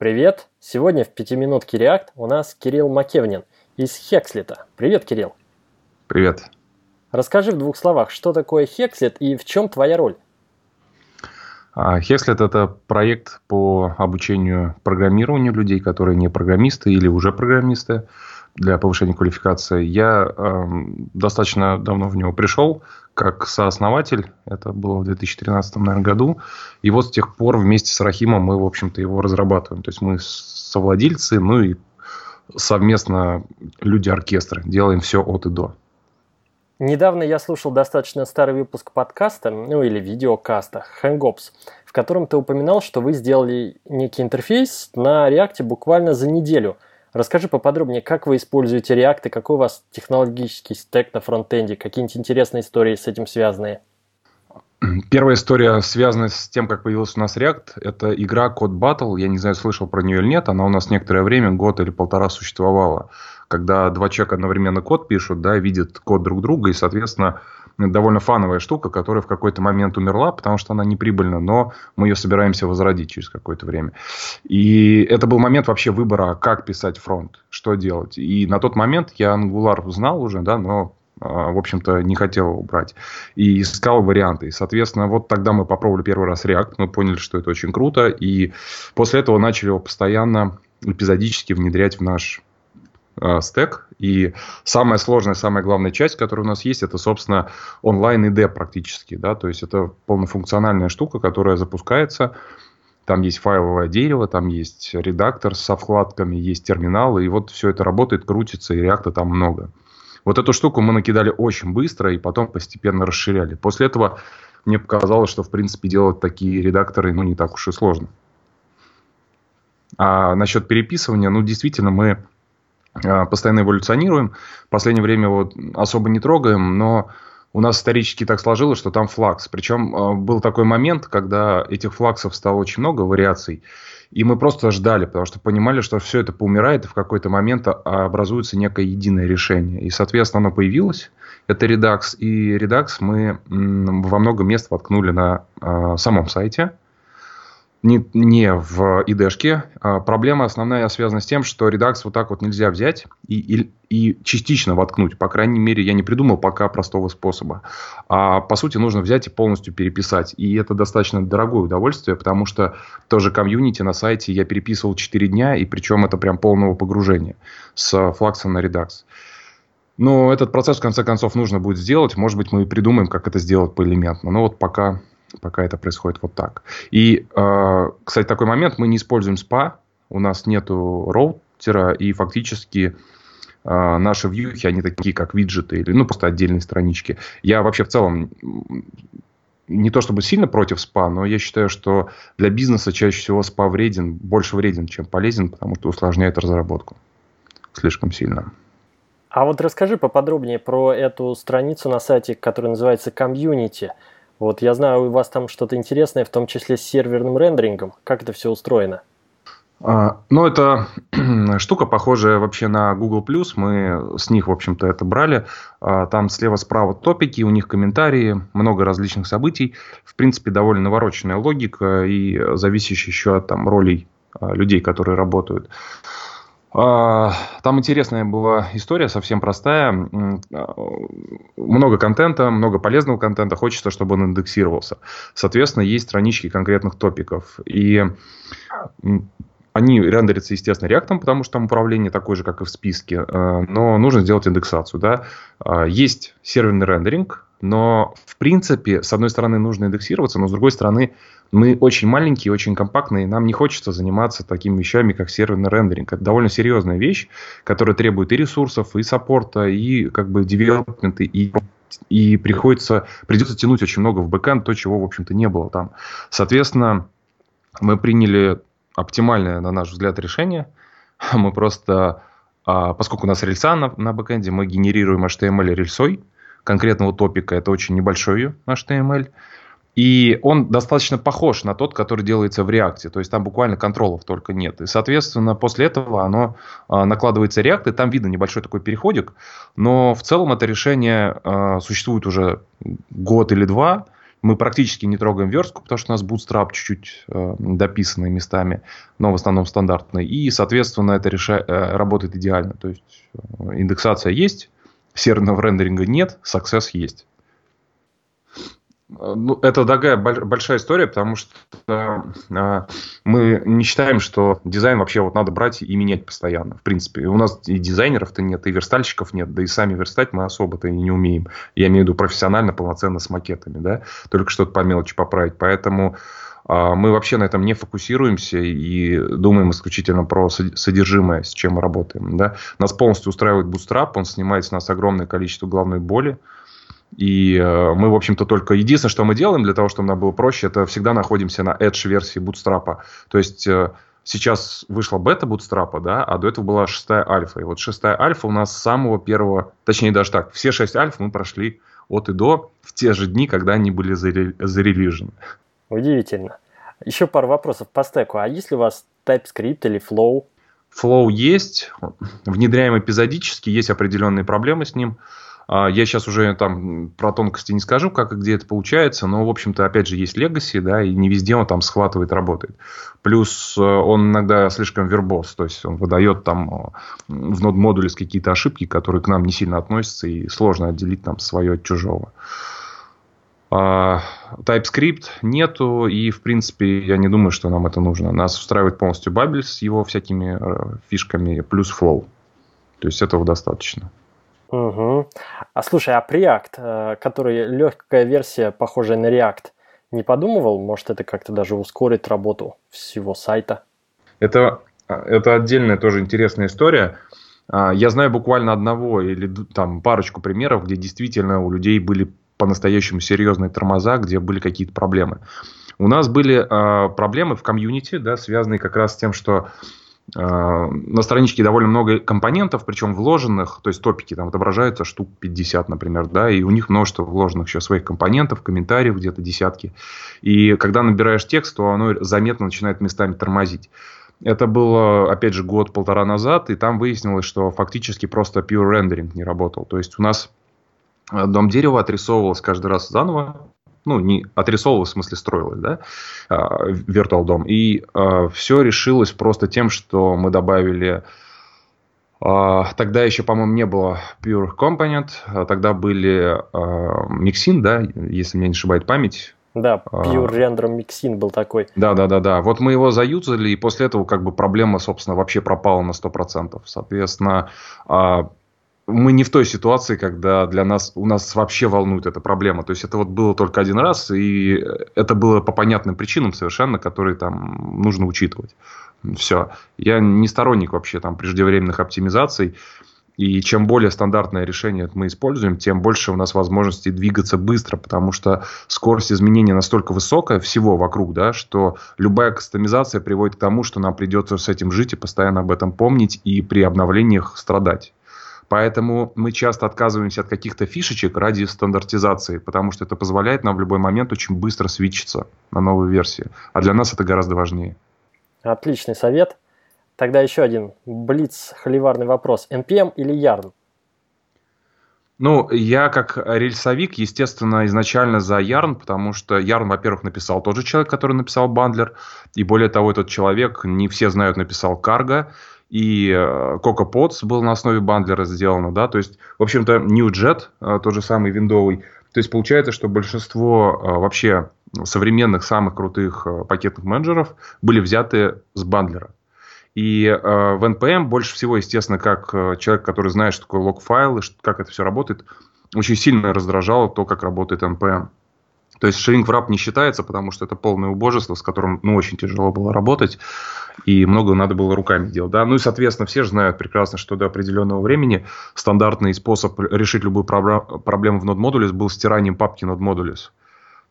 Привет! Сегодня в пятиминутке React у нас Кирилл Макевнин из Хекслита. Привет, Кирилл! Привет! Расскажи в двух словах, что такое Hexlet и в чем твоя роль? Hexlet – это проект по обучению программированию людей, которые не программисты или уже программисты для повышения квалификации. Я э, достаточно давно в него пришел как сооснователь. Это было в 2013 наверное, году. И вот с тех пор вместе с Рахимом мы, в общем-то, его разрабатываем. То есть мы совладельцы, ну и совместно люди оркестра. Делаем все от и до. Недавно я слушал достаточно старый выпуск подкаста, ну или видеокаста, Hangouts, в котором ты упоминал, что вы сделали некий интерфейс на React буквально за неделю. Расскажи поподробнее, как вы используете React и какой у вас технологический стек на фронтенде, какие-нибудь интересные истории с этим связанные? Первая история, связанная с тем, как появился у нас React, это игра Code Battle. Я не знаю, слышал про нее или нет. Она у нас некоторое время, год или полтора существовала когда два человека одновременно код пишут, да, видят код друг друга, и, соответственно, довольно фановая штука, которая в какой-то момент умерла, потому что она неприбыльна, но мы ее собираемся возродить через какое-то время. И это был момент вообще выбора, как писать фронт, что делать. И на тот момент я Angular знал уже, да, но а, в общем-то, не хотел брать. И искал варианты. И, соответственно, вот тогда мы попробовали первый раз React, мы поняли, что это очень круто, и после этого начали его постоянно, эпизодически внедрять в наш э, стек. И самая сложная, самая главная часть, которая у нас есть, это, собственно, онлайн ID практически. Да? То есть это полнофункциональная штука, которая запускается. Там есть файловое дерево, там есть редактор со вкладками, есть терминалы. И вот все это работает, крутится, и реакта там много. Вот эту штуку мы накидали очень быстро и потом постепенно расширяли. После этого мне показалось, что, в принципе, делать такие редакторы ну, не так уж и сложно. А насчет переписывания, ну, действительно, мы постоянно эволюционируем. В последнее время вот особо не трогаем, но у нас исторически так сложилось, что там флакс. Причем а, был такой момент, когда этих флаксов стало очень много, вариаций, и мы просто ждали, потому что понимали, что все это поумирает, и в какой-то момент образуется некое единое решение. И, соответственно, оно появилось. Это Redux. И Redux мы во много мест воткнули на самом сайте не, не в id А проблема основная связана с тем, что Redux вот так вот нельзя взять и, и, и частично воткнуть. По крайней мере, я не придумал пока простого способа. А по сути нужно взять и полностью переписать. И это достаточно дорогое удовольствие, потому что тоже комьюнити на сайте я переписывал 4 дня, и причем это прям полного погружения с флаксом на Redux. Но этот процесс, в конце концов, нужно будет сделать. Может быть, мы придумаем, как это сделать поэлементно. Но вот пока Пока это происходит вот так. И, э, кстати, такой момент, мы не используем SPA, у нас нету роутера, и фактически э, наши вьюхи, они такие, как виджеты, или ну, просто отдельные странички. Я вообще в целом не то чтобы сильно против SPA, но я считаю, что для бизнеса чаще всего SPA вреден, больше вреден, чем полезен, потому что усложняет разработку слишком сильно. А вот расскажи поподробнее про эту страницу на сайте, которая называется Community. Вот я знаю, у вас там что-то интересное, в том числе с серверным рендерингом. Как это все устроено? А, ну, это штука похожая вообще на Google+. Мы с них, в общем-то, это брали. А, там слева-справа топики, у них комментарии, много различных событий. В принципе, довольно навороченная логика и зависящая еще от там, ролей а, людей, которые работают. А, там интересная была история, совсем простая. Много контента, много полезного контента. Хочется, чтобы он индексировался. Соответственно, есть странички конкретных топиков. И они рендерятся, естественно, реактом, потому что там управление такое же, как и в списке. А, но нужно сделать индексацию. Да? А, есть серверный рендеринг, но, в принципе, с одной стороны, нужно индексироваться, но с другой стороны, мы очень маленькие, очень компактные, нам не хочется заниматься такими вещами, как серверный рендеринг. Это довольно серьезная вещь, которая требует и ресурсов, и саппорта, и как бы девелопмента, и и приходится, придется тянуть очень много в бэкэнд, то, чего, в общем-то, не было там. Соответственно, мы приняли оптимальное, на наш взгляд, решение. Мы просто, а, поскольку у нас рельса на, на бэкэнде, мы генерируем HTML рельсой, конкретного топика, это очень небольшой HTML. И он достаточно похож на тот, который делается в реакте. То есть там буквально контролов только нет. И, соответственно, после этого оно а, накладывается React, и там видно небольшой такой переходик. Но в целом это решение а, существует уже год или два. Мы практически не трогаем верстку, потому что у нас Bootstrap чуть-чуть э, дописанный местами, но в основном стандартный. И, соответственно, это реша... э, работает идеально. То есть э, индексация есть, серверного рендеринга нет, success есть. Ну, это такая большая история, потому что э, мы не считаем, что дизайн вообще вот надо брать и менять постоянно. В принципе, у нас и дизайнеров-то нет, и верстальщиков нет, да и сами верстать мы особо-то и не умеем. Я имею в виду профессионально, полноценно с макетами, да, только что-то по мелочи поправить. Поэтому э, мы вообще на этом не фокусируемся и думаем исключительно про содержимое, с чем мы работаем. Да. Нас полностью устраивает Bootstrap, он снимает с нас огромное количество головной боли. И э, мы, в общем-то, только единственное, что мы делаем для того, чтобы нам было проще, это всегда находимся на Edge-версии Bootstrap. То есть э, сейчас вышла бета Bootstrap, да, а до этого была шестая альфа. И вот шестая альфа у нас с самого первого, точнее даже так, все шесть альф мы прошли от и до в те же дни, когда они были зарелижены. Удивительно. Еще пару вопросов по стеку. А есть ли у вас TypeScript или Flow? Flow есть, внедряем эпизодически, есть определенные проблемы с ним. А, я сейчас уже там про тонкости не скажу, как и где это получается, но, в общем-то, опять же, есть Legacy, да, и не везде он там схватывает, работает. Плюс э, он иногда слишком вербоз, то есть он выдает там э, в нод-модуле какие-то ошибки, которые к нам не сильно относятся, и сложно отделить там свое от чужого. TypeScript нету, и, в принципе, я не думаю, что нам это нужно. Нас устраивает полностью Babel с его всякими э, фишками, плюс Flow. То есть этого достаточно. Угу. А слушай, а Preact, э, который легкая версия, похожая на React, не подумывал, может это как-то даже ускорит работу всего сайта? Это, это отдельная тоже интересная история. А, я знаю буквально одного или там парочку примеров, где действительно у людей были по-настоящему серьезные тормоза, где были какие-то проблемы. У нас были э, проблемы в комьюнити, да, связанные как раз с тем, что Э, на страничке довольно много компонентов, причем вложенных, то есть топики там отображаются штук 50, например, да, и у них множество вложенных еще своих компонентов, комментариев где-то десятки. И когда набираешь текст, то оно заметно начинает местами тормозить. Это было, опять же, год-полтора назад, и там выяснилось, что фактически просто pure rendering не работал. То есть у нас дом дерева отрисовывалось каждый раз заново, ну, не отрисовывалось, в смысле строилось, да, Virtual DOM. И а, все решилось просто тем, что мы добавили а, Тогда еще, по-моему, не было Pure Component, а тогда были Mixin, да, если меня не ошибает память. Да, Pure Render Mixin был такой. Да, да, да, да. Вот мы его заюзали, и после этого как бы проблема, собственно, вообще пропала на 100%. Соответственно, мы не в той ситуации, когда для нас, у нас вообще волнует эта проблема. То есть это вот было только один раз, и это было по понятным причинам совершенно, которые там нужно учитывать. Все. Я не сторонник вообще там преждевременных оптимизаций. И чем более стандартное решение мы используем, тем больше у нас возможностей двигаться быстро, потому что скорость изменения настолько высокая всего вокруг, да, что любая кастомизация приводит к тому, что нам придется с этим жить и постоянно об этом помнить и при обновлениях страдать. Поэтому мы часто отказываемся от каких-то фишечек ради стандартизации, потому что это позволяет нам в любой момент очень быстро свитчиться на новую версию. А для нас это гораздо важнее. Отличный совет. Тогда еще один блиц холиварный вопрос. NPM или Yarn? Ну, я как рельсовик, естественно, изначально за Yarn, потому что Yarn, во-первых, написал тот же человек, который написал бандлер, и более того, этот человек, не все знают, написал Cargo, и э, CocoaPods был на основе бандлера сделано, да, то есть, в общем-то, NewJet, э, тот же самый виндовый, то есть получается, что большинство э, вообще современных самых крутых пакетных менеджеров были взяты с бандлера. И э, в NPM больше всего, естественно, как человек, который знает, что такое лог-файл и как это все работает, очень сильно раздражало то, как работает NPM. То есть shrink wrap не считается, потому что это полное убожество, с которым ну, очень тяжело было работать, и много надо было руками делать. Да? Ну и, соответственно, все же знают прекрасно, что до определенного времени стандартный способ решить любую проблему в Node Modules был стиранием папки Node Modules.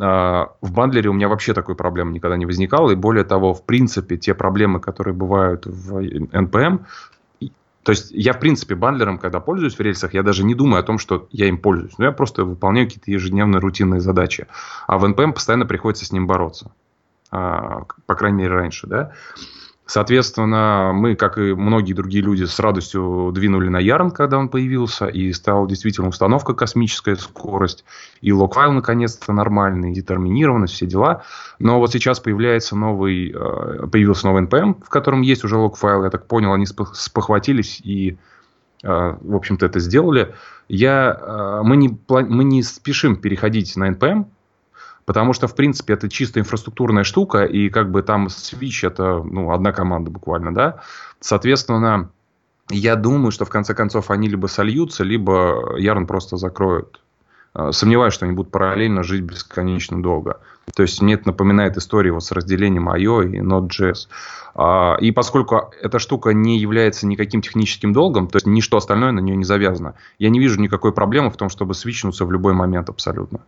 А, в бандлере у меня вообще такой проблемы никогда не возникало, и более того, в принципе, те проблемы, которые бывают в NPM, то есть я, в принципе, бандлером, когда пользуюсь в рельсах, я даже не думаю о том, что я им пользуюсь. Но я просто выполняю какие-то ежедневные рутинные задачи. А в NPM постоянно приходится с ним бороться. А, по крайней мере, раньше, да. Соответственно, мы, как и многие другие люди, с радостью двинули на Ярн, когда он появился, и стала действительно установка космическая скорость, и локфайл наконец-то нормальный, детерминированность, все дела. Но вот сейчас появляется новый, э, появился новый NPM, в котором есть уже локфайл, я так понял, они спохватились и, э, в общем-то, это сделали. Я, э, мы, не, мы не спешим переходить на NPM, Потому что, в принципе, это чисто инфраструктурная штука, и как бы там Switch это ну, одна команда буквально, да. Соответственно, я думаю, что в конце концов они либо сольются, либо Ярн просто закроют. А, сомневаюсь, что они будут параллельно жить бесконечно долго. То есть мне это напоминает историю вот с разделением I.O. и Node.js. А, и поскольку эта штука не является никаким техническим долгом, то есть ничто остальное на нее не завязано, я не вижу никакой проблемы в том, чтобы свичнуться в любой момент абсолютно.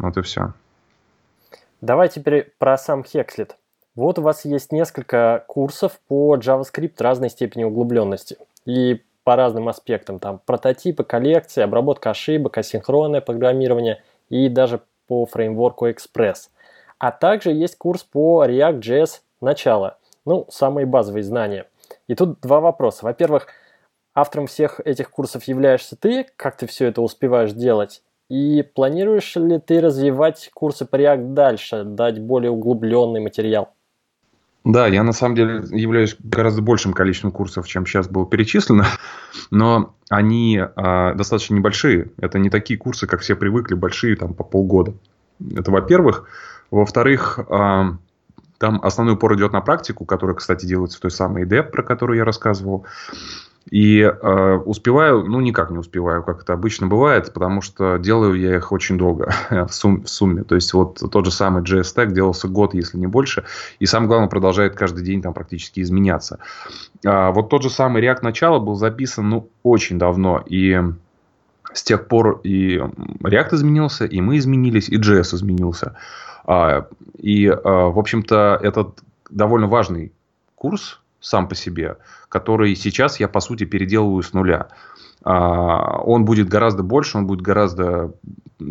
Вот и все. Давай теперь про сам Hexlet. Вот у вас есть несколько курсов по JavaScript разной степени углубленности. И по разным аспектам. Там прототипы, коллекции, обработка ошибок, асинхронное программирование и даже по фреймворку Express. А также есть курс по React.js начало. Ну, самые базовые знания. И тут два вопроса. Во-первых, автором всех этих курсов являешься ты, как ты все это успеваешь делать? И планируешь ли ты развивать курсы по React дальше, дать более углубленный материал? Да, я на самом деле являюсь гораздо большим количеством курсов, чем сейчас было перечислено, но они э, достаточно небольшие. Это не такие курсы, как все привыкли, большие, там по полгода. Это во-первых. Во-вторых, э, там основной упор идет на практику, которая, кстати, делается в той самой IDEP, про которую я рассказывал. И э, успеваю, ну никак не успеваю, как это обычно бывает, потому что делаю я их очень долго в, сум, в сумме. То есть вот тот же самый JS Stack делался год, если не больше, и самое главное продолжает каждый день там практически изменяться. А, вот тот же самый React начало был записан ну очень давно, и с тех пор и React изменился, и мы изменились, и JS изменился. А, и, а, в общем-то, этот довольно важный курс сам по себе, который сейчас я, по сути, переделываю с нуля. А, он будет гораздо больше, он будет гораздо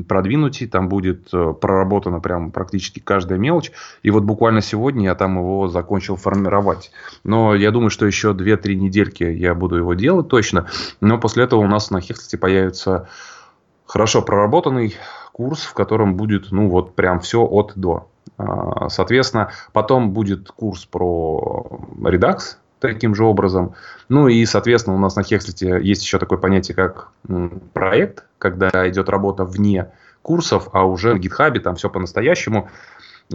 продвинутый, там будет э, проработана прям практически каждая мелочь. И вот буквально сегодня я там его закончил формировать. Но я думаю, что еще 2-3 недельки я буду его делать точно. Но после этого у нас на Хехлите появится хорошо проработанный курс, в котором будет, ну вот прям все от до. А, соответственно, потом будет курс про Redux таким же образом. Ну и, соответственно, у нас на Хекслите есть еще такое понятие, как проект, когда идет работа вне курсов, а уже на GitHub там все по-настоящему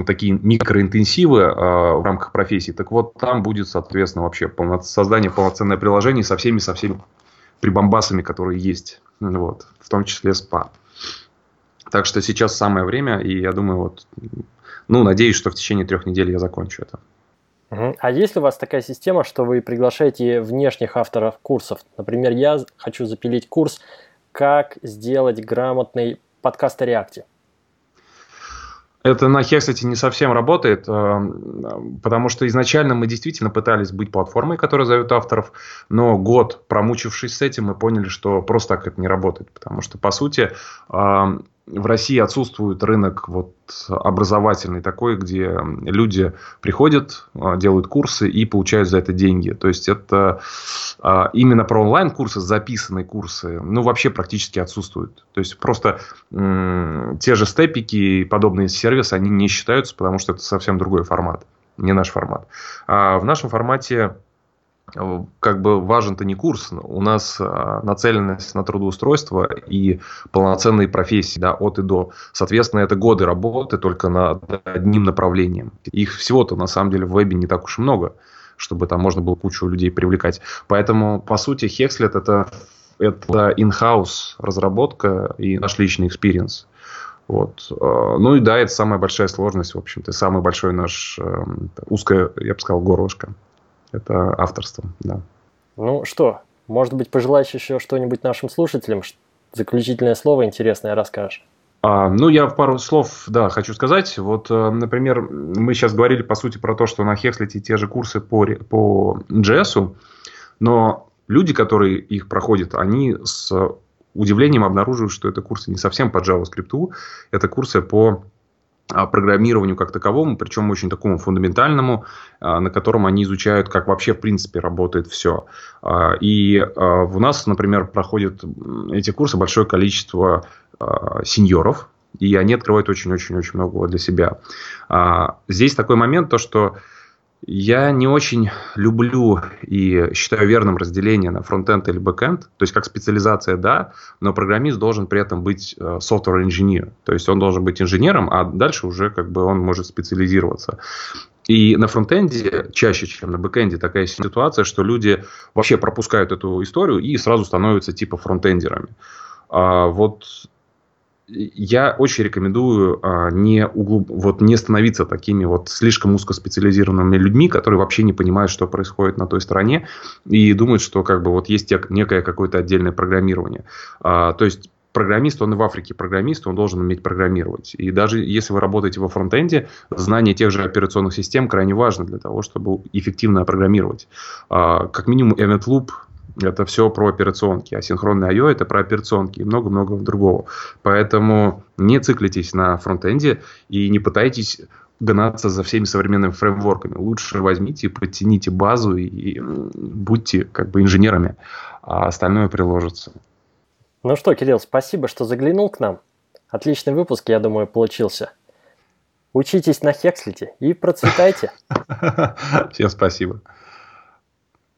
такие микроинтенсивы э, в рамках профессии. Так вот, там будет, соответственно, вообще полно... создание полноценное приложение со всеми, со всеми прибамбасами, которые есть, вот, в том числе SPA. Так что сейчас самое время, и я думаю, вот ну, надеюсь, что в течение трех недель я закончу это. А есть ли у вас такая система, что вы приглашаете внешних авторов курсов? Например, я хочу запилить курс «Как сделать грамотный подкаст о реакте». Это на Хексете не совсем работает, э, потому что изначально мы действительно пытались быть платформой, которая зовет авторов, но год промучившись с этим, мы поняли, что просто так это не работает, потому что, по сути, э, в России отсутствует рынок вот образовательный такой, где люди приходят, а, делают курсы и получают за это деньги. То есть это а, именно про онлайн-курсы, записанные курсы, ну вообще практически отсутствуют. То есть просто те же степики и подобные сервисы, они не считаются, потому что это совсем другой формат, не наш формат. А в нашем формате как бы важен-то не курс, у нас а, нацеленность на трудоустройство и полноценные профессии да, от и до. Соответственно, это годы работы только над одним направлением. Их всего-то на самом деле в вебе не так уж и много, чтобы там можно было кучу людей привлекать. Поэтому, по сути, Hexlet это, это in-house разработка и наш личный experience. Вот. А, ну и да, это самая большая сложность, в общем-то, самый большой наш эм, узкое, я бы сказал, горлышко это авторство, да. Ну что, может быть, пожелаешь еще что-нибудь нашим слушателям? Заключительное слово интересное расскажешь. А, ну, я пару слов, да, хочу сказать. Вот, э, например, мы сейчас говорили, по сути, про то, что на Хекслете те же курсы по, по JS, но люди, которые их проходят, они с удивлением обнаруживают, что это курсы не совсем по JavaScript, это курсы по программированию как таковому, причем очень такому фундаментальному, а, на котором они изучают, как вообще в принципе работает все. А, и у нас, например, проходят эти курсы большое количество сеньоров, и они открывают очень-очень-очень много для себя. Здесь такой момент, то что я не очень люблю и считаю верным разделение на фронтенд или бэкенд. То есть как специализация, да, но программист должен при этом быть э, software инженер. То есть он должен быть инженером, а дальше уже как бы он может специализироваться. И на фронтенде чаще, чем на бэкенде, такая ситуация, что люди вообще пропускают эту историю и сразу становятся типа фронтендерами. А вот я очень рекомендую а, не, углуб... вот, не становиться такими вот слишком узкоспециализированными людьми, которые вообще не понимают, что происходит на той стороне, и думают, что как бы вот есть некое какое-то отдельное программирование. А, то есть программист, он и в Африке программист, он должен уметь программировать. И даже если вы работаете во фронтенде, знание тех же операционных систем крайне важно для того, чтобы эффективно программировать. А, как минимум, Emmet Loop это все про операционки. А синхронный I.O. это про операционки и много-много другого. Поэтому не циклитесь на фронтенде и не пытайтесь гнаться за всеми современными фреймворками. Лучше возьмите, подтяните базу и будьте как бы инженерами, а остальное приложится. Ну что, Кирилл, спасибо, что заглянул к нам. Отличный выпуск, я думаю, получился. Учитесь на Хекслите и процветайте. Всем спасибо.